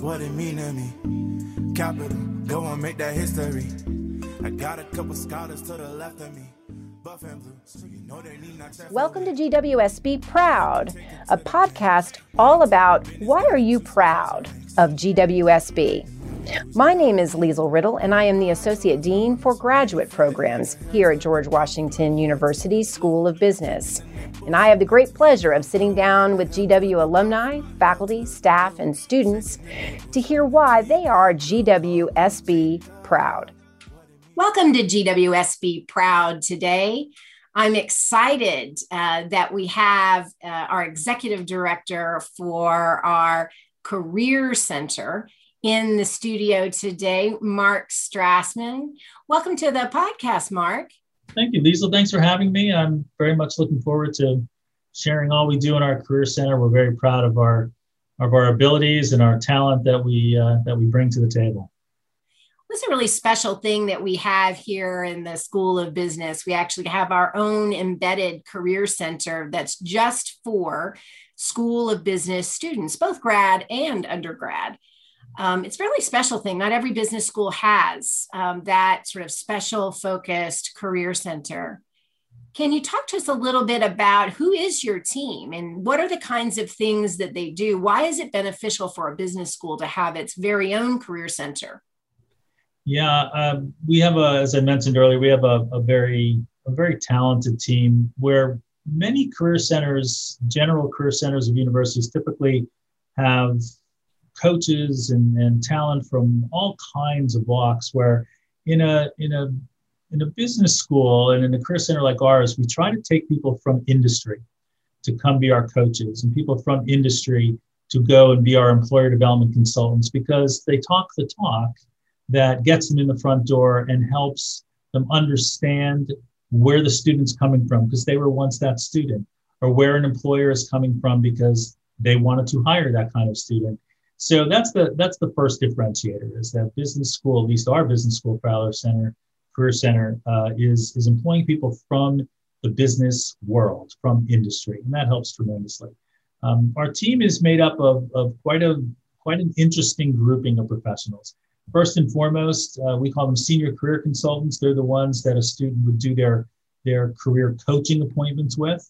what it mean to me. Capital, go and make that history. I got a couple scholars to the left of me. Welcome to GWSB Proud, a podcast all about why are you proud of GWSB. My name is Liesl Riddle, and I am the Associate Dean for Graduate Programs here at George Washington University School of Business. And I have the great pleasure of sitting down with GW alumni, faculty, staff, and students to hear why they are GWSB proud. Welcome to GWSB Proud today. I'm excited uh, that we have uh, our executive director for our Career Center in the studio today, Mark Strassman. Welcome to the podcast, Mark. Thank you, Liesl. Thanks for having me. I'm very much looking forward to sharing all we do in our career center. We're very proud of our of our abilities and our talent that we uh, that we bring to the table. It's a really special thing that we have here in the School of Business. We actually have our own embedded career center that's just for School of Business students, both grad and undergrad. Um, it's a really special thing. Not every business school has um, that sort of special focused career center. Can you talk to us a little bit about who is your team and what are the kinds of things that they do? Why is it beneficial for a business school to have its very own career center? Yeah, um, we have a, as I mentioned earlier, we have a, a very a very talented team where many career centers, general career centers of universities, typically have coaches and, and talent from all kinds of walks where in a in a in a business school and in a career center like ours we try to take people from industry to come be our coaches and people from industry to go and be our employer development consultants because they talk the talk that gets them in the front door and helps them understand where the student's coming from because they were once that student or where an employer is coming from because they wanted to hire that kind of student so that's the that's the first differentiator is that business school, at least our business school, Fowler Center, Career Center, uh, is is employing people from the business world, from industry, and that helps tremendously. Um, our team is made up of, of quite a quite an interesting grouping of professionals. First and foremost, uh, we call them senior career consultants. They're the ones that a student would do their their career coaching appointments with.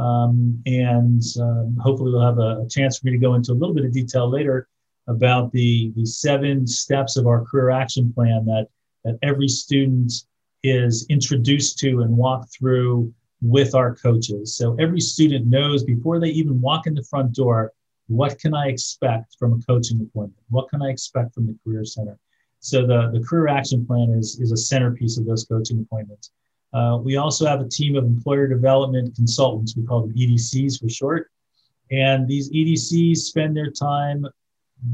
Um, and um, hopefully we'll have a, chance for me to go into a little bit of detail later about the, the seven steps of our career action plan that, that every student is introduced to and walked through with our coaches. So every student knows before they even walk in the front door, what can I expect from a coaching appointment? What can I expect from the Career Center? So the, the career action plan is, is a centerpiece of those coaching appointments. Uh, we also have a team of employer development consultants. We call them EDCs for short. And these EDCs spend their time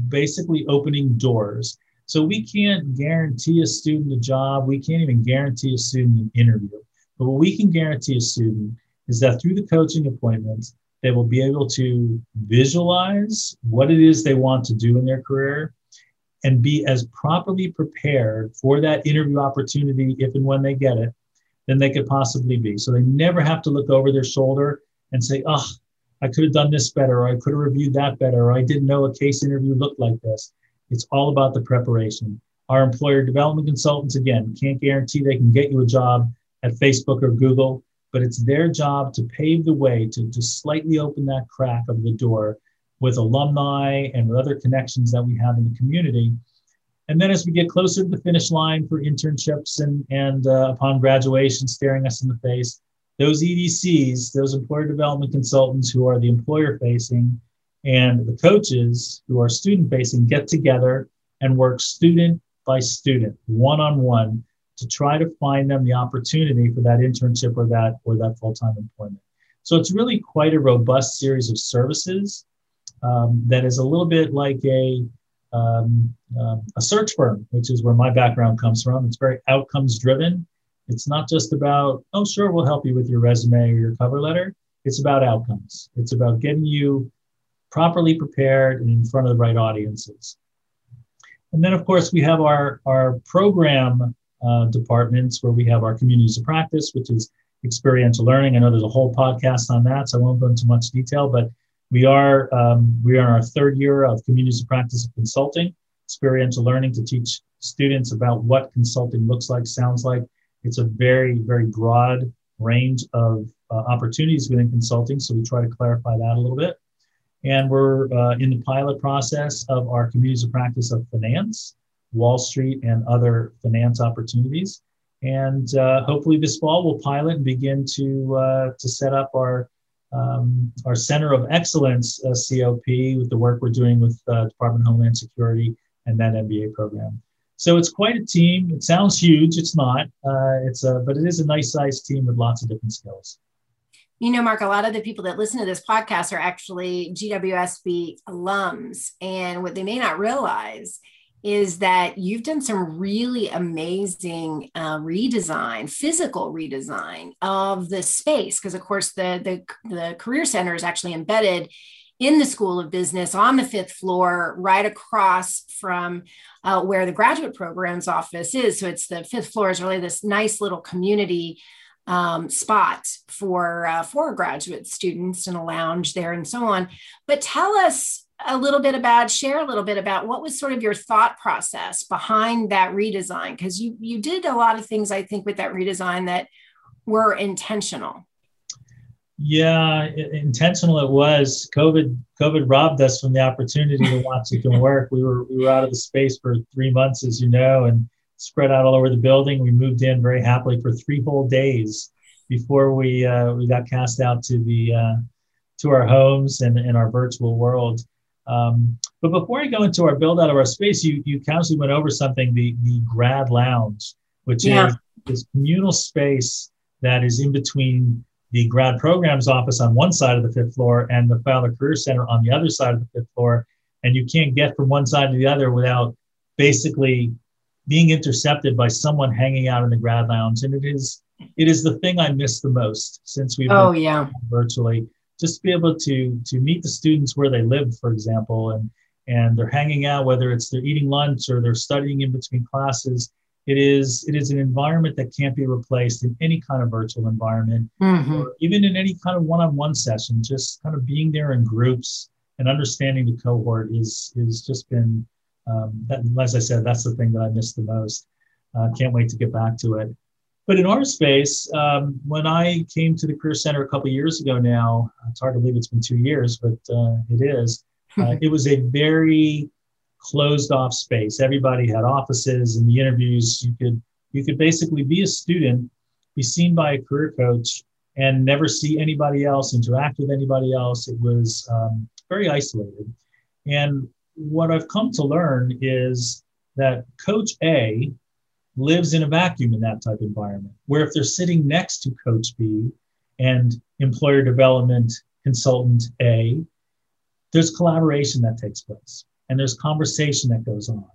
basically opening doors. So we can't guarantee a student a job. We can't even guarantee a student an interview. But what we can guarantee a student is that through the coaching appointments, they will be able to visualize what it is they want to do in their career and be as properly prepared for that interview opportunity if and when they get it than they could possibly be. So they never have to look over their shoulder and say, oh, I could have done this better, or I could have reviewed that better, or I didn't know a case interview looked like this. It's all about the preparation. Our employer development consultants, again, can't guarantee they can get you a job at Facebook or Google, but it's their job to pave the way to, to slightly open that crack of the door with alumni and with other connections that we have in the community and then as we get closer to the finish line for internships and, and uh, upon graduation, staring us in the face, those EDCs, those employer development consultants who are the employer facing, and the coaches who are student facing get together and work student by student, one on one, to try to find them the opportunity for that internship or that or that full time employment. So it's really quite a robust series of services um, that is a little bit like a um, uh, a search firm, which is where my background comes from. It's very outcomes driven. It's not just about, oh, sure, we'll help you with your resume or your cover letter. It's about outcomes. It's about getting you properly prepared and in front of the right audiences. And then, of course, we have our, our program uh, departments where we have our communities of practice, which is experiential learning. I know there's a whole podcast on that, so I won't go into much detail, but We are um, we are in our third year of communities of practice of consulting, experiential learning to teach students about what consulting looks like, sounds like. It's a very very broad range of uh, opportunities within consulting, so we try to clarify that a little bit. And we're uh, in the pilot process of our communities of practice of finance, Wall Street, and other finance opportunities. And uh, hopefully this fall we'll pilot and begin to uh, to set up our um, our Center of Excellence uh, COP with the work we're doing with uh, Department of Homeland Security and that MBA program. So it's quite a team. It sounds huge. It's not. Uh, it's a, but it is a nice sized team with lots of different skills. You know, Mark, a lot of the people that listen to this podcast are actually GWSB alums. And what they may not realize is that you've done some really amazing uh, redesign, physical redesign of the space. Because, of course, the, the, the Career Center is actually embedded in the School of Business on the fifth floor, right across from uh, where the graduate programs office is. So, it's the fifth floor is really this nice little community um, spot for uh, for graduate students and a lounge there and so on. But tell us a little bit about share a little bit about what was sort of your thought process behind that redesign because you you did a lot of things I think with that redesign that were intentional. Yeah, intentional it was. COVID COVID robbed us from the opportunity to watch it can work. We were we were out of the space for three months, as you know, and spread out all over the building. We moved in very happily for three whole days before we uh, we got cast out to the uh, to our homes and in our virtual world. Um, but before I go into our build out of our space, you you casually went over something the the grad lounge, which yeah. is this communal space that is in between the grad programs office on one side of the fifth floor and the Fowler Career Center on the other side of the fifth floor. And you can't get from one side to the other without basically being intercepted by someone hanging out in the grad lounge and it is it is the thing i miss the most since we've oh yeah virtually just to be able to to meet the students where they live for example and and they're hanging out whether it's they're eating lunch or they're studying in between classes it is it is an environment that can't be replaced in any kind of virtual environment mm-hmm. or even in any kind of one-on-one session just kind of being there in groups and understanding the cohort is is just been um, that, as I said, that's the thing that I miss the most. Uh, can't wait to get back to it. But in our space, um, when I came to the Career Center a couple years ago now, it's hard to believe it's been two years, but uh, it is. Uh, it was a very closed off space. Everybody had offices and the interviews. You could you could basically be a student, be seen by a career coach, and never see anybody else, interact with anybody else. It was um, very isolated. And what I've come to learn is that Coach A lives in a vacuum in that type of environment, where if they're sitting next to Coach B and employer development consultant A, there's collaboration that takes place and there's conversation that goes on.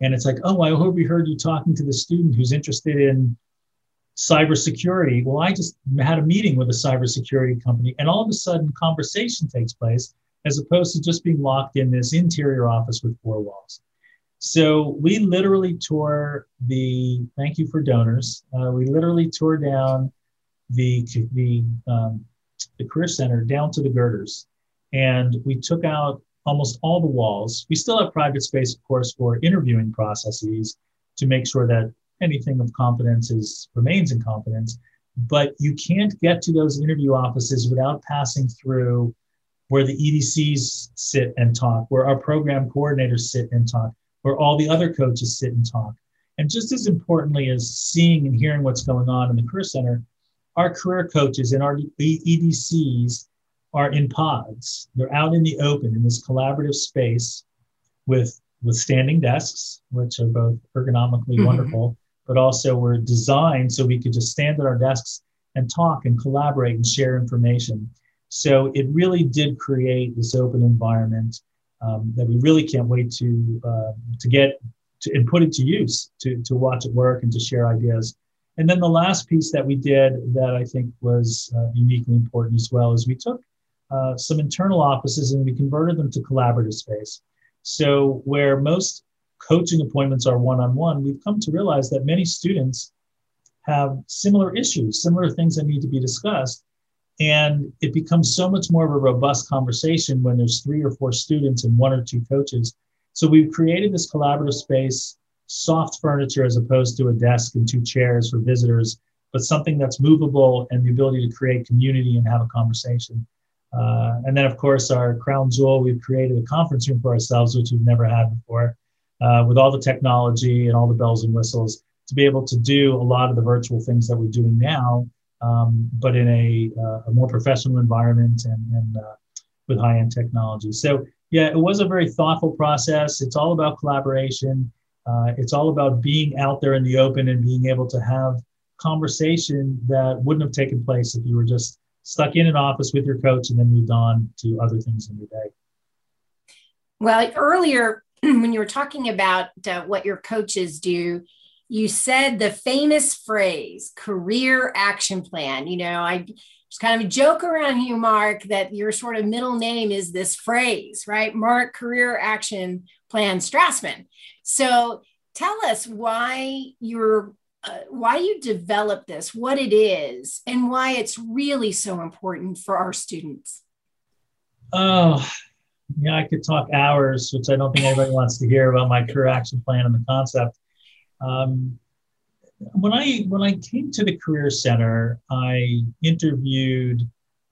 And it's like, oh, I hope we heard you talking to the student who's interested in cybersecurity. Well, I just had a meeting with a cybersecurity company, and all of a sudden, conversation takes place as opposed to just being locked in this interior office with four walls. So we literally tore the, thank you for donors, uh, we literally tore down the, the, um, the Career Center down to the girders. And we took out almost all the walls. We still have private space, of course, for interviewing processes to make sure that anything of confidence is remains in confidence. But you can't get to those interview offices without passing through where the EDCs sit and talk, where our program coordinators sit and talk, where all the other coaches sit and talk. And just as importantly as seeing and hearing what's going on in the Career Center, our career coaches and our EDCs are in pods. They're out in the open in this collaborative space with, with standing desks, which are both ergonomically mm-hmm. wonderful, but also were designed so we could just stand at our desks and talk and collaborate and share information. So it really did create this open environment um, that we really can't wait to uh, to get to, and put it to use to to watch it work and to share ideas. And then the last piece that we did that I think was uh, uniquely important as well is we took uh, some internal offices and we converted them to collaborative space. So where most coaching appointments are one-on-one, we've come to realize that many students have similar issues, similar things that need to be discussed And it becomes so much more of a robust conversation when there's three or four students and one or two coaches. So we've created this collaborative space, soft furniture as opposed to a desk and two chairs for visitors, but something that's movable and the ability to create community and have a conversation. Uh, and then, of course, our crown jewel, we've created a conference room for ourselves, which we've never had before, uh, with all the technology and all the bells and whistles to be able to do a lot of the virtual things that we're doing now um, but in a, uh, a, more professional environment and, and uh, with high end technology. So, yeah, it was a very thoughtful process. It's all about collaboration. Uh, it's all about being out there in the open and being able to have conversation that wouldn't have taken place if you were just stuck in an office with your coach and then moved on to other things in your day. Well, earlier when you were talking about uh, what your coaches do, you said the famous phrase career action plan. You know, I just kind of a joke around you, Mark, that your sort of middle name is this phrase, right? Mark Career Action Plan Strassman. So tell us why you're uh, why you developed this, what it is, and why it's really so important for our students. Oh, yeah, I could talk hours, which I don't think anybody wants to hear about my career action plan and the concept. Um, when I when I came to the Career Center, I interviewed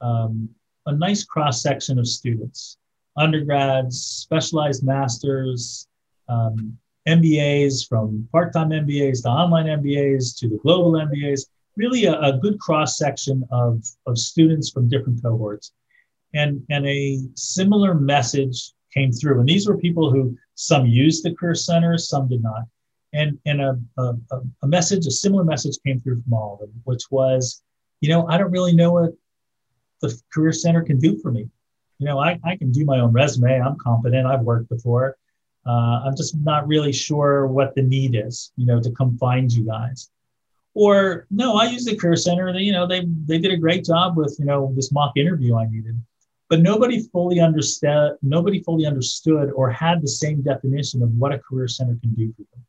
um, a nice cross section of students, undergrads, specialized masters, um, MBAs, from part-time MBAs to online MBAs to the global MBAs. Really, a, a good cross section of of students from different cohorts, and and a similar message came through. And these were people who some used the Career Center, some did not and and a, a, a message, a similar message came through from all of them, which was, you know, I don't really know what the career center can do for me. You know, I, I can do my own resume. I'm confident. I've worked before. Uh, I'm just not really sure what the need is, you know, to come find you guys. Or no, I use the career center. They, you know, they they did a great job with you know this mock interview I needed, but nobody fully understood. Nobody fully understood or had the same definition of what a career center can do for them.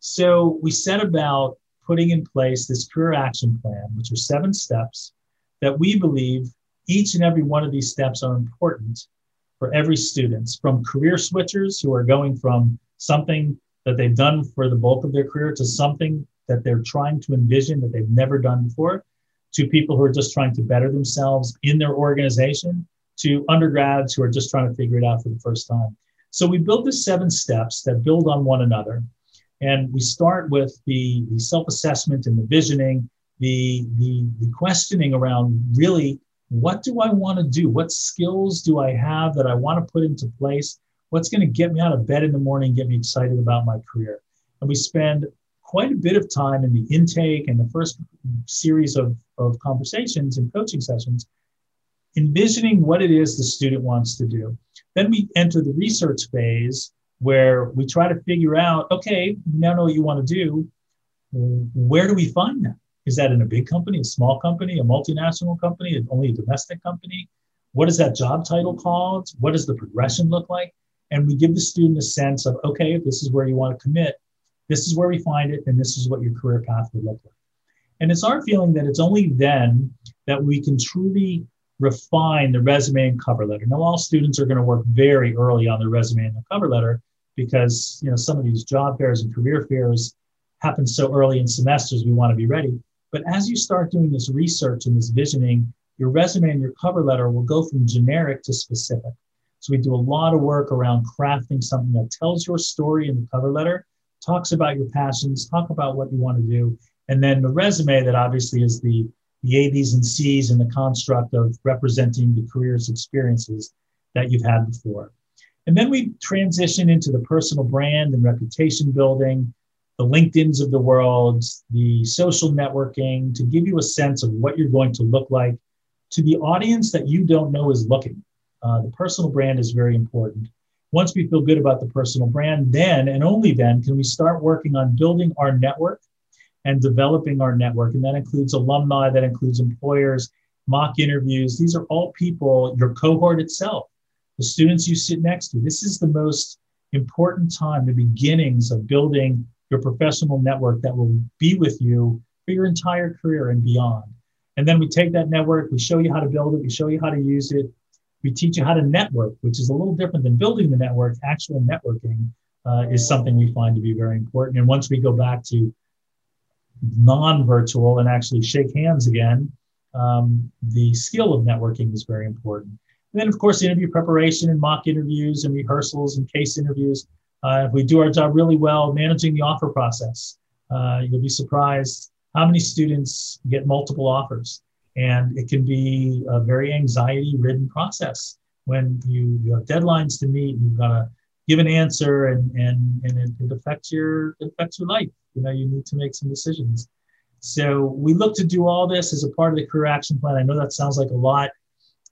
So we set about putting in place this career action plan, which are seven steps that we believe each and every one of these steps are important for every student, from career switchers who are going from something that they've done for the bulk of their career to something that they're trying to envision that they've never done before, to people who are just trying to better themselves in their organization, to undergrads who are just trying to figure it out for the first time. So we built the seven steps that build on one another and we start with the, the self-assessment and the visioning, the, the, the questioning around really what do I want to do? What skills do I have that I want to put into place? What's going to get me out of bed in the morning, get me excited about my career? And we spend quite a bit of time in the intake and the first series of, of conversations and coaching sessions envisioning what it is the student wants to do. Then we enter the research phase where we try to figure out okay, now know what you want to do. Where do we find that? Is that in a big company, a small company, a multinational company, only a domestic company? What is that job title called? What does the progression look like? And we give the student a sense of okay, if this is where you want to commit, this is where we find it, and this is what your career path would look like. And it's our feeling that it's only then that we can truly refine the resume and cover letter. Now, all students are going to work very early on their resume and their cover letter because you know some of these job fairs and career fairs happen so early in semesters. We want to be ready. But as you start doing this research and this visioning, your resume and your cover letter will go from generic to specific. So we do a lot of work around crafting something that tells your story in the cover letter, talks about your passions, talk about what you want to do, and then the resume that obviously is the the A, B's, and C's in the construct of representing the careers experiences that you've had before. And then we transition into the personal brand and reputation building, the LinkedIn's of the world, the social networking to give you a sense of what you're going to look like to the audience that you don't know is looking. Uh, the personal brand is very important. Once we feel good about the personal brand, then and only then can we start working on building our network and developing our network. And that includes alumni, that includes employers, mock interviews. These are all people, your cohort itself, the students you sit next to. This is the most important time, the beginnings of building your professional network that will be with you for your entire career and beyond. And then we take that network, we show you how to build it, we show you how to use it, we teach you how to network, which is a little different than building the network. Actual networking uh, is something we find to be very important. And once we go back to non-virtual and actually shake hands again, um, the skill of networking is very important. And then, of course, interview preparation and mock interviews and rehearsals and case interviews. Uh, if we do our job really well, managing the offer process, uh, you'll be surprised how many students get multiple offers. And it can be a very anxiety ridden process when you, you have deadlines to meet, you've got to give an answer and, and, and it, it affects your, it affects your life. You know, you need to make some decisions. So we look to do all this as a part of the career action plan. I know that sounds like a lot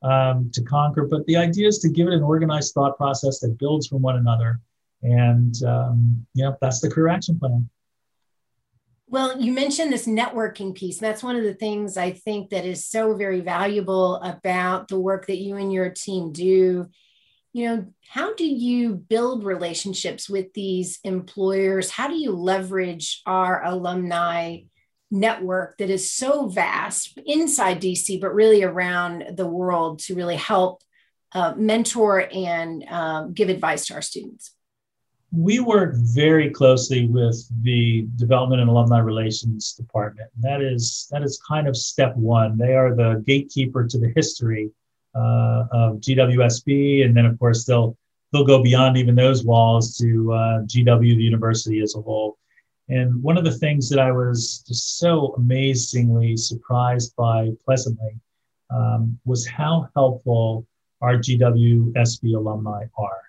um, to conquer, but the idea is to give it an organized thought process that builds from one another. And, um, know, that's the career action plan. Well, you mentioned this networking piece. That's one of the things I think that is so very valuable about the work that you and your team do. You know, how do you build relationships with these employers? How do you leverage our alumni network that is so vast inside DC, but really around the world to really help uh, mentor and um, give advice to our students? We work very closely with the Development and Alumni Relations Department. And That is that is kind of step one. They are the gatekeeper to the history uh, of GWSB, and then of course they'll they'll go beyond even those walls to uh, GW, the university as a whole. And one of the things that I was just so amazingly surprised by pleasantly um, was how helpful our GWSB alumni are.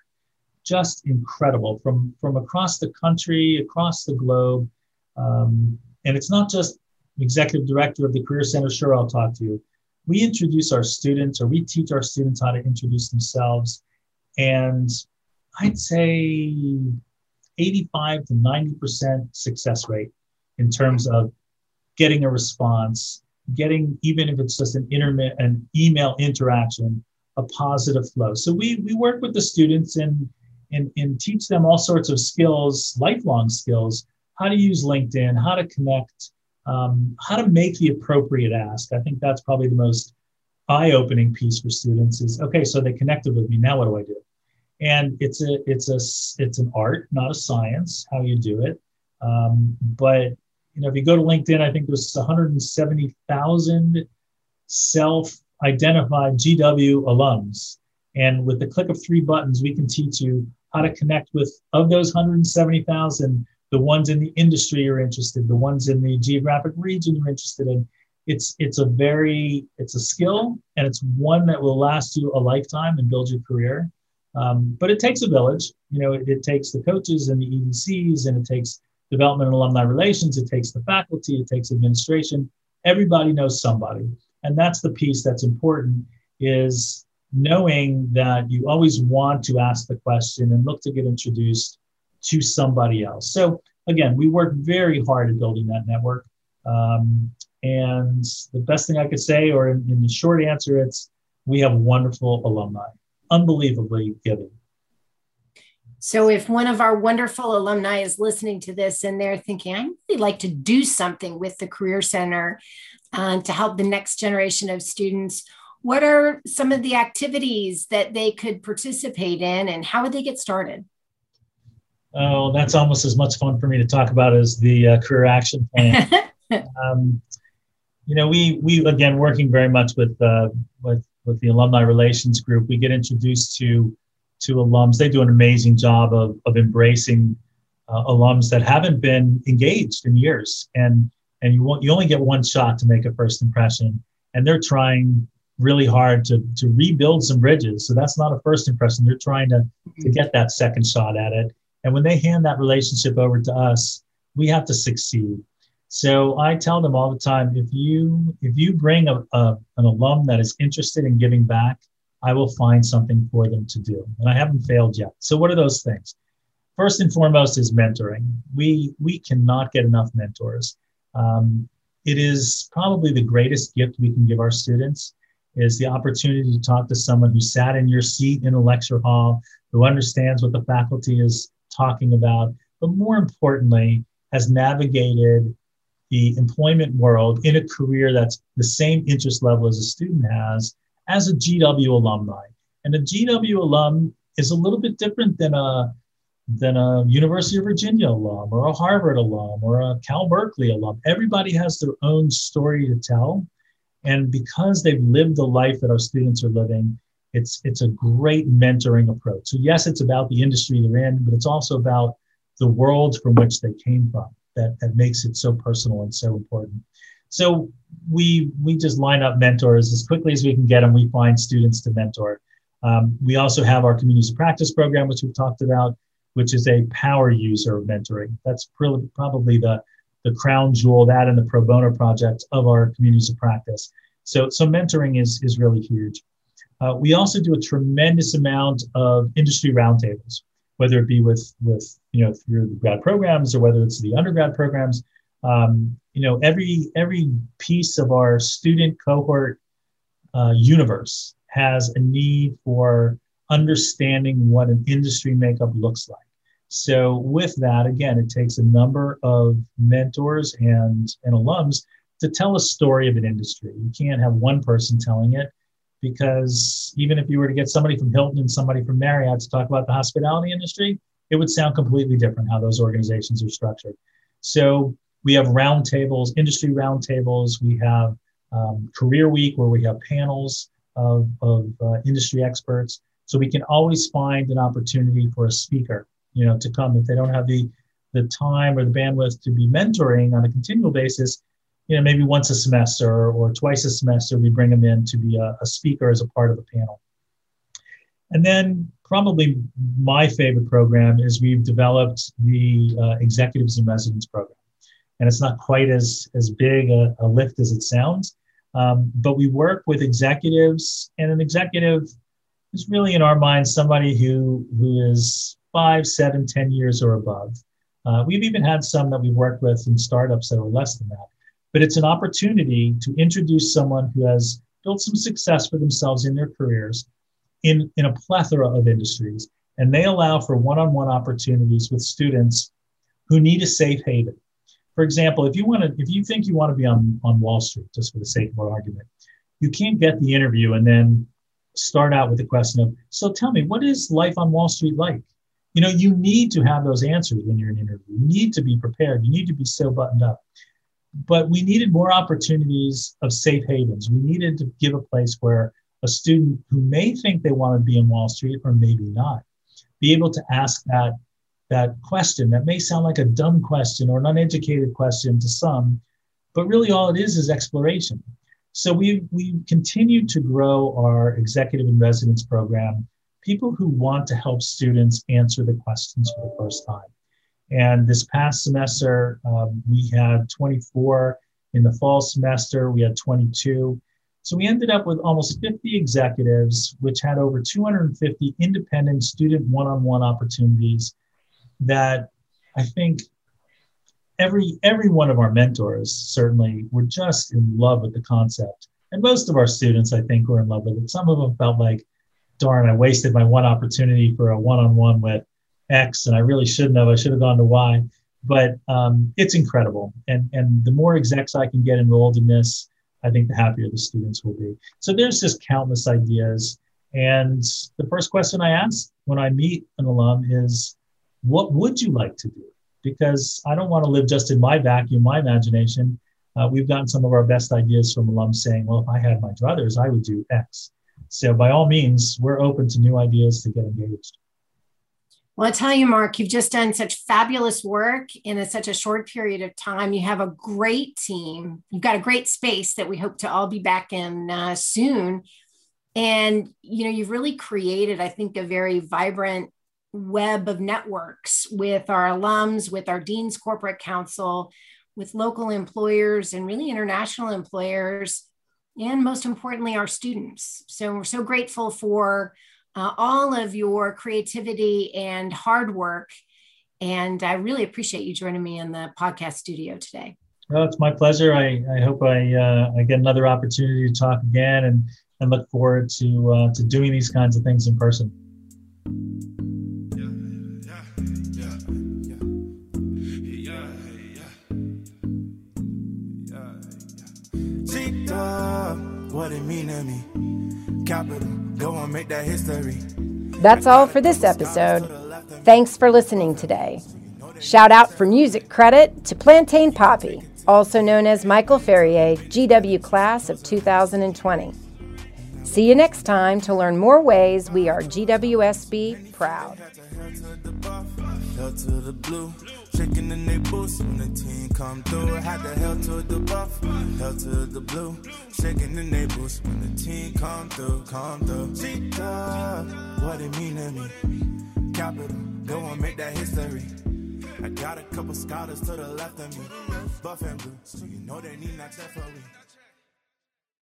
Just incredible from, from across the country, across the globe. Um, and it's not just executive director of the Career Center, sure, I'll talk to you. We introduce our students or we teach our students how to introduce themselves. And I'd say 85 to 90% success rate in terms of getting a response, getting, even if it's just an, an email interaction, a positive flow. So we, we work with the students and, and, and teach them all sorts of skills, lifelong skills, how to use LinkedIn, how to connect, um, how to make the appropriate ask. I think that's probably the most eye-opening piece for students is, okay, so they connected with me, now what do I do? And it's a it's a it's an art not a science how you do it. Um, but you know if you go to linkedin i think there's 170000 self-identified gw alums. And with the click of three buttons we can teach you how to connect with of those 170000 the ones in the industry you're interested the ones in the geographic region you're interested in. It's it's a very it's a skill and it's one that will last you a lifetime and build your career um, but it takes a village. You know, it, it, takes the coaches and the EDCs, and it takes development and alumni relations. It takes the faculty. It takes administration. Everybody knows somebody, and that's the piece that's important. Is knowing that you always want to ask the question and look to get introduced to somebody else. So again, we work very hard at building that network. Um, and the best thing I could say, or in, in the short answer, it's we have wonderful alumni unbelievably giving. So, if one of our wonderful alumni is listening to this and they're thinking, I'd really like to do something with the Career Center uh, to help the next generation of students, what are some of the activities that they could participate in and how would they get started? Oh, that's almost as much fun for me to talk about as the uh, career action plan. um, you know, we we again working very much with uh, with with the alumni relations group, we get introduced to to alums. They do an amazing job of of embracing uh, alums that haven't been engaged in years, and and you won't, you only get one shot to make a first impression, and they're trying really hard to to rebuild some bridges. So that's not a first impression. They're trying to to get that second shot at it, and when they hand that relationship over to us, we have to succeed. So I tell them all the time, if you if you bring a, a, an alum that is interested in giving back, I will find something for them to do. And I haven't failed yet. So what are those things? First and foremost is mentoring. We we cannot get enough mentors. Um, it is probably the greatest gift we can give our students is the opportunity to talk to someone who sat in your seat in a lecture hall, who understands what the faculty is talking about, but more importantly, has navigated the employment world in a career that's the same interest level as a student has as a GW alumni. And a GW alum is a little bit different than a than a University of Virginia alum or a Harvard alum or a Cal Berkeley alum. Everybody has their own story to tell. And because they've lived the life that our students are living, it's it's a great mentoring approach. So yes, it's about the industry they're in, but it's also about the world from which they came from that, that makes it so personal and so important. So we we just line up mentors as quickly as we can get them. We find students to mentor. Um, we also have our communities of practice program, which we've talked about, which is a power user mentoring. That's probably the the crown jewel, that and the pro bono project of our communities of practice. So so mentoring is is really huge. Uh, we also do a tremendous amount of industry roundtables whether it be with with you know through the grad programs or whether it's the undergrad programs. Um, you know, every every piece of our student cohort uh, universe has a need for understanding what an industry makeup looks like. So with that, again, it takes a number of mentors and, and alums to tell a story of an industry. You can't have one person telling it because even if you were to get somebody from Hilton and somebody from Marriott to talk about the hospitality industry, it would sound completely different how those organizations are structured. So we have roundtables, industry roundtables. We have um, Career Week where we have panels of, of uh, industry experts. So we can always find an opportunity for a speaker, you know, to come if they don't have the the time or the bandwidth to be mentoring on a continual basis you know, maybe once a semester or twice a semester, we bring them in to be a, a speaker as a part of the panel. And then probably my favorite program is we've developed the uh, executives in residence program. And it's not quite as, as big a, a lift as it sounds, um, but we work with executives, and an executive is really, in our minds, somebody who, who is five, seven, ten years or above. Uh, we've even had some that we've worked with in startups that are less than that but it's an opportunity to introduce someone who has built some success for themselves in their careers in, in a plethora of industries. And they allow for one on one opportunities with students who need a safe haven. For example, if you want to, if you think you want to be on, on Wall Street, just for the sake of argument, you can't get the interview and then start out with the question of, so tell me, what is life on Wall Street like? You know, you need to have those answers when you're in an interview. You need to be prepared. You need to be so buttoned up but we needed more opportunities of safe havens. We needed to give a place where a student who may think they want to be in Wall Street or maybe not, be able to ask that, that question that may sound like a dumb question or an uneducated question to some, but really all it is is exploration. So we we continue to grow our executive and residence program, people who want to help students answer the questions for the first time. And this past semester, um, we had 24. In the fall semester, we had 22. So we ended up with almost 50 executives, which had over 250 independent student one on one opportunities that I think every every one of our mentors certainly were just in love with the concept and most of our students i think were in love with it some of them felt like darn i wasted my one opportunity for a one-on-one with X, and I really shouldn't have. I should have gone to Y. But um, it's incredible, and and the more execs I can get enrolled in this, I think the happier the students will be. So there's just countless ideas. And the first question I ask when I meet an alum is, "What would you like to do?" Because I don't want to live just in my vacuum, my imagination. Uh, we've gotten some of our best ideas from alums saying, "Well, if I had my druthers, I would do X." So by all means, we're open to new ideas to get engaged. Well, I tell you, Mark, you've just done such fabulous work in a, such a short period of time. You have a great team. You've got a great space that we hope to all be back in uh, soon. And you know, you've really created, I think, a very vibrant web of networks with our alums, with our dean's corporate council, with local employers, and really international employers, and most importantly, our students. So we're so grateful for uh, all of your creativity and hard work. And I really appreciate you joining me in the podcast studio today. Well, it's my pleasure. I, I hope I, uh, I get another opportunity to talk again and, and look forward to, uh, to doing these kinds of things in person. What it mean to me Capital, go and make that history. That's all for this episode. Thanks for listening today. Shout out for music credit to Plantain Poppy, also known as Michael Ferrier, GW class of 2020. See you next time to learn more ways we are GWSB proud. Shaking in they boots when the team come through. Had the hell to the buff, hell to the blue. Shaking in they boots when the team come through, come through. Cheetah, what it mean to me? Capital, go and make that history. I got a couple scholars to the left of me, buff and blue, so you know they need not me.